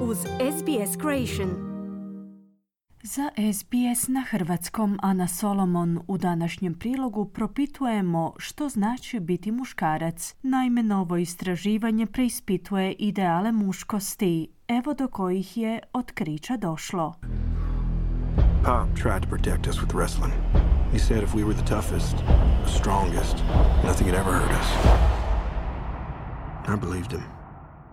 uz SBS Creation. Za SBS na hrvatskom Ana Solomon u današnjem prilogu propitujemo što znači biti muškarac. Naime, novo istraživanje preispituje ideale muškosti, evo do kojih je otkrića došlo. Pop tried to protect us with wrestling. He said if we were the toughest, the strongest, nothing had ever hurt us. I believed him.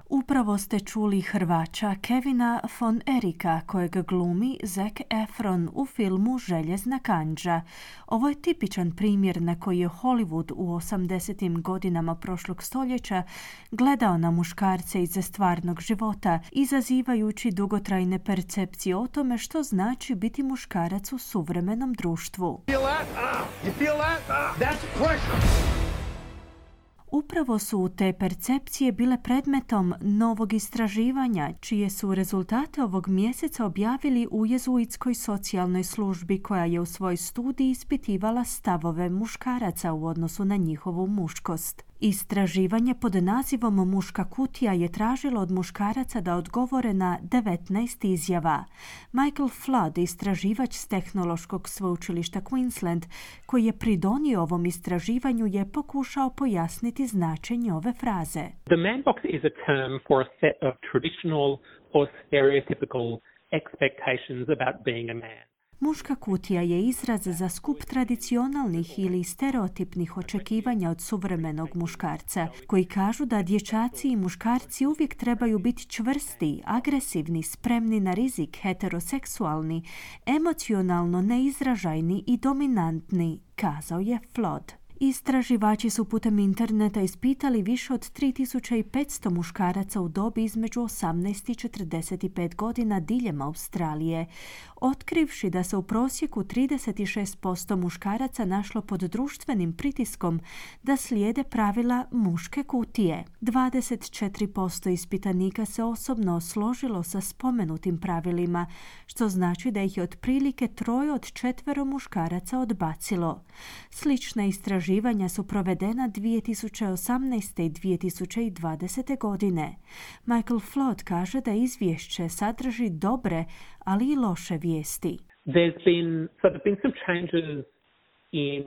Upravo ste čuli Hrvača Kevina von Erika kojeg glumi Zac Efron u filmu Željezna kanđa. Ovo je tipičan primjer na koji je Hollywood u 80. godinama prošlog stoljeća gledao na muškarce iz stvarnog života, izazivajući dugotrajne percepcije o tome što znači biti muškarac u suvremenom društvu. Upravo su te percepcije bile predmetom novog istraživanja, čije su rezultate ovog mjeseca objavili u Jezuitskoj socijalnoj službi koja je u svoj studiji ispitivala stavove muškaraca u odnosu na njihovu muškost. Istraživanje pod nazivom Muška kutija je tražilo od muškaraca da odgovore na 19 izjava. Michael Flood, istraživač s tehnološkog sveučilišta Queensland, koji je pridonio ovom istraživanju, je pokušao pojasniti značenje ove fraze. The man box is a term for a set of traditional or stereotypical expectations about being a man. Muška kutija je izraz za skup tradicionalnih ili stereotipnih očekivanja od suvremenog muškarca, koji kažu da dječaci i muškarci uvijek trebaju biti čvrsti, agresivni, spremni na rizik, heteroseksualni, emocionalno neizražajni i dominantni, kazao je Flod. Istraživači su putem interneta ispitali više od 3500 muškaraca u dobi između 18 i 45 godina diljem Australije, otkrivši da se u prosjeku 36% muškaraca našlo pod društvenim pritiskom da slijede pravila muške kutije. 24% ispitanika se osobno složilo sa spomenutim pravilima, što znači da ih je otprilike troje od četvero muškaraca odbacilo. Slična istraživanja istraživanja su provedena 2018. i 2020. godine. Michael Flood kaže da izvješće sadrži dobre, ali i loše vijesti. There's been, so there've been some changes in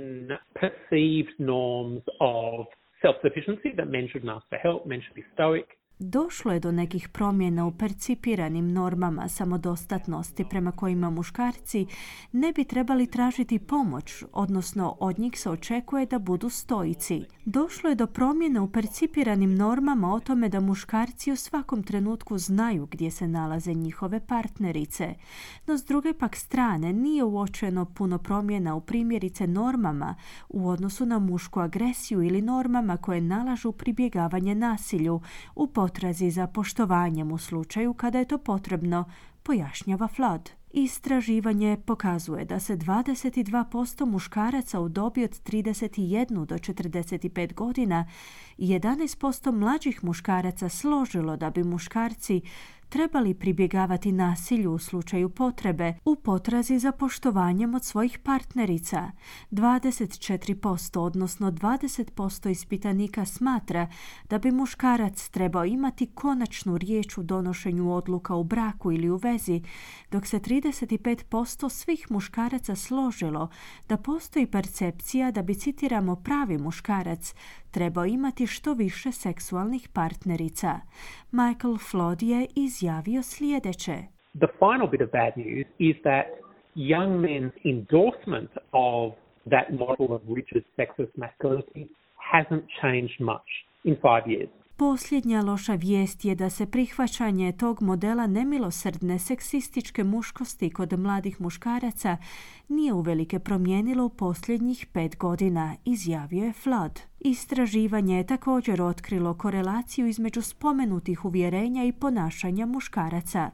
perceived norms of self-sufficiency, that men should ask for help, men should be stoic, Došlo je do nekih promjena u percipiranim normama samodostatnosti prema kojima muškarci ne bi trebali tražiti pomoć, odnosno od njih se očekuje da budu stojici. Došlo je do promjene u percipiranim normama o tome da muškarci u svakom trenutku znaju gdje se nalaze njihove partnerice. No s druge pak strane nije uočeno puno promjena u primjerice normama u odnosu na mušku agresiju ili normama koje nalažu pribjegavanje nasilju u potrazi za poštovanjem u slučaju kada je to potrebno, pojašnjava Flood. Istraživanje pokazuje da se 22% muškaraca u dobi od 31 do 45 godina i 11% mlađih muškaraca složilo da bi muškarci trebali pribjegavati nasilju u slučaju potrebe u potrazi za poštovanjem od svojih partnerica. 24% odnosno 20% ispitanika smatra da bi muškarac trebao imati konačnu riječ u donošenju odluka u braku ili u vezi, dok se 35% svih muškaraca složilo da postoji percepcija da bi, citiramo, pravi muškarac trebao imati što više seksualnih partnerica. Michael Flood je izjavio sljedeće. The final bit of bad news is that young men's endorsement of that model of rigid sexist masculinity hasn't changed much in five years. Posljednja loša vijest je da se prihvaćanje tog modela nemilosrdne seksističke muškosti kod mladih muškaraca nije uvelike promijenilo u posljednjih pet godina, izjavio je Flood. Istraživanje je također otkrilo korelaciju između spomenutih uvjerenja i ponašanja muškaraca.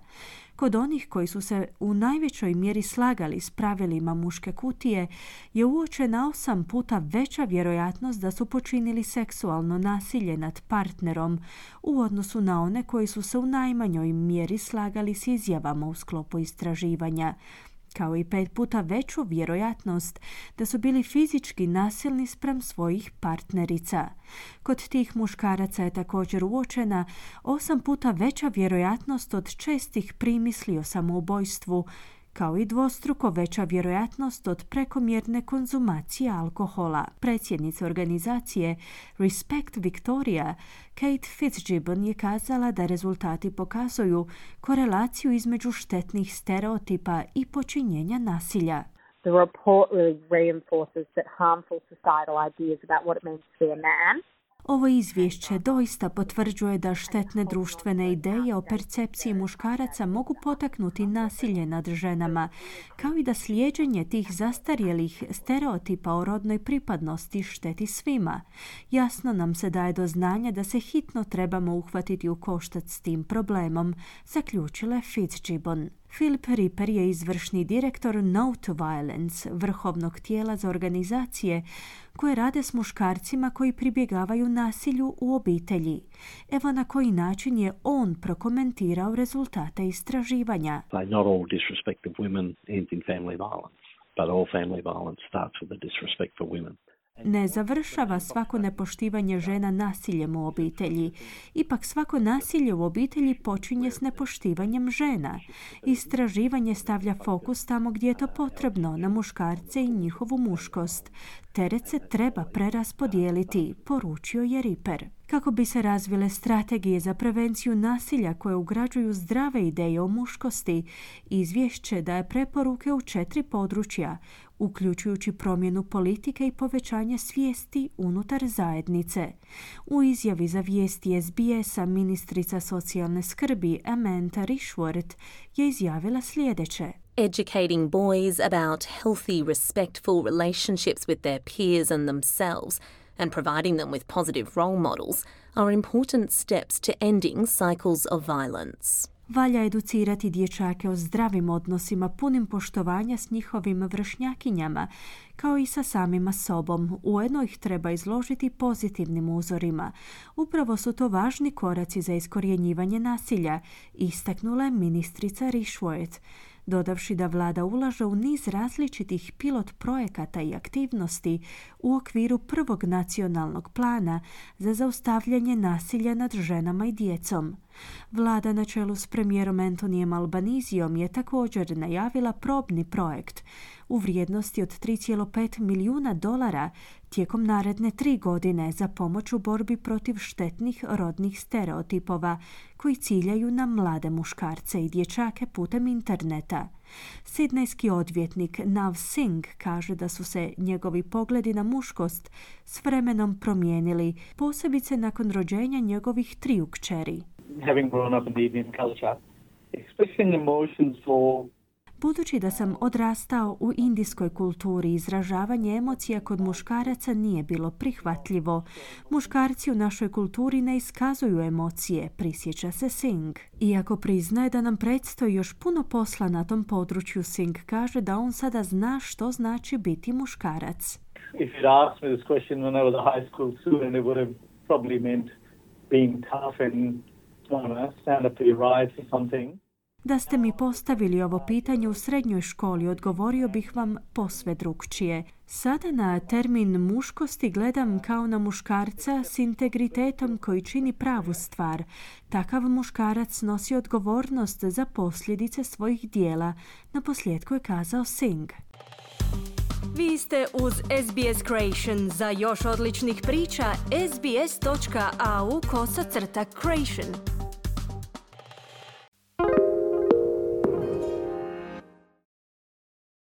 Kod onih koji su se u najvećoj mjeri slagali s pravilima muške kutije je uočena osam puta veća vjerojatnost da su počinili seksualno nasilje nad partnerom u odnosu na one koji su se u najmanjoj mjeri slagali s izjavama u sklopu istraživanja kao i pet puta veću vjerojatnost da su bili fizički nasilni sprem svojih partnerica. Kod tih muškaraca je također uočena osam puta veća vjerojatnost od čestih primisli o samoubojstvu, kao i dvostruko veća vjerojatnost od prekomjerne konzumacije alkohola. Predsjednica organizacije Respect Victoria, Kate Fitzgibbon, je kazala da rezultati pokazuju korelaciju između štetnih stereotipa i počinjenja nasilja. The report really reinforces that harmful societal ideas about what it means to be a man ovo izvješće doista potvrđuje da štetne društvene ideje o percepciji muškaraca mogu potaknuti nasilje nad ženama, kao i da slijeđenje tih zastarjelih stereotipa o rodnoj pripadnosti šteti svima. Jasno nam se daje do znanja da se hitno trebamo uhvatiti u koštac s tim problemom, zaključila Fitzgibbon. Philip Ripper je izvršni direktor No to Violence, vrhovnog tijela za organizacije koje rade s muškarcima koji pribjegavaju nasilju u obitelji. Evo na koji način je on prokomentirao rezultate istraživanja. Not all disrespect of women ends in family violence, but all family violence starts with a disrespect for women. Ne završava svako nepoštivanje žena nasiljem u obitelji. Ipak svako nasilje u obitelji počinje s nepoštivanjem žena. Istraživanje stavlja fokus tamo gdje je to potrebno, na muškarce i njihovu muškost. Teret se treba preraspodijeliti, poručio je Riper. Kako bi se razvile strategije za prevenciju nasilja koje ugrađuju zdrave ideje o muškosti, izvješće daje preporuke u četiri područja, uključujući promjenu politike i povećanje svijesti unutar zajednice. U izjavi za vijesti SBS-a ministrica socijalne skrbi Amanda Rishworth je izjavila sljedeće. Educating boys about healthy, respectful relationships with their peers and themselves and providing them with positive role models are important steps to ending cycles of violence. Valja educirati dječake o zdravim odnosima punim poštovanja s njihovim vršnjakinjama, kao i sa samima sobom. Ujedno ih treba izložiti pozitivnim uzorima. Upravo su to važni koraci za iskorjenjivanje nasilja, istaknula je ministrica Rishworth dodavši da vlada ulaže u niz različitih pilot projekata i aktivnosti u okviru prvog nacionalnog plana za zaustavljanje nasilja nad ženama i djecom. Vlada na čelu s premijerom Antonijem Albanizijom je također najavila probni projekt u vrijednosti od 3,5 milijuna dolara tijekom naredne tri godine za pomoć u borbi protiv štetnih rodnih stereotipova koji ciljaju na mlade muškarce i dječake putem interneta. Sidnejski odvjetnik Nav Singh kaže da su se njegovi pogledi na muškost s vremenom promijenili, posebice nakon rođenja njegovih triju kćeri. Having grown up in the Indian culture, expressing emotions for Budući da sam odrastao u indijskoj kulturi, izražavanje emocija kod muškaraca nije bilo prihvatljivo. Muškarci u našoj kulturi ne iskazuju emocije, prisjeća se Singh. Iako priznaje da nam predstoji još puno posla na tom području, Singh kaže da on sada zna što znači biti muškarac. If you'd asked me this question when I was a high school student, it would have probably meant being tough and Da ste mi postavili ovo pitanje u srednjoj školi, odgovorio bih vam posve drugčije. Sada na termin muškosti gledam kao na muškarca s integritetom koji čini pravu stvar. Takav muškarac nosi odgovornost za posljedice svojih dijela, na posljedku je kazao Singh. Vi ste uz SBS Creation. Za još odličnih priča, sbs.au kosacrta creation.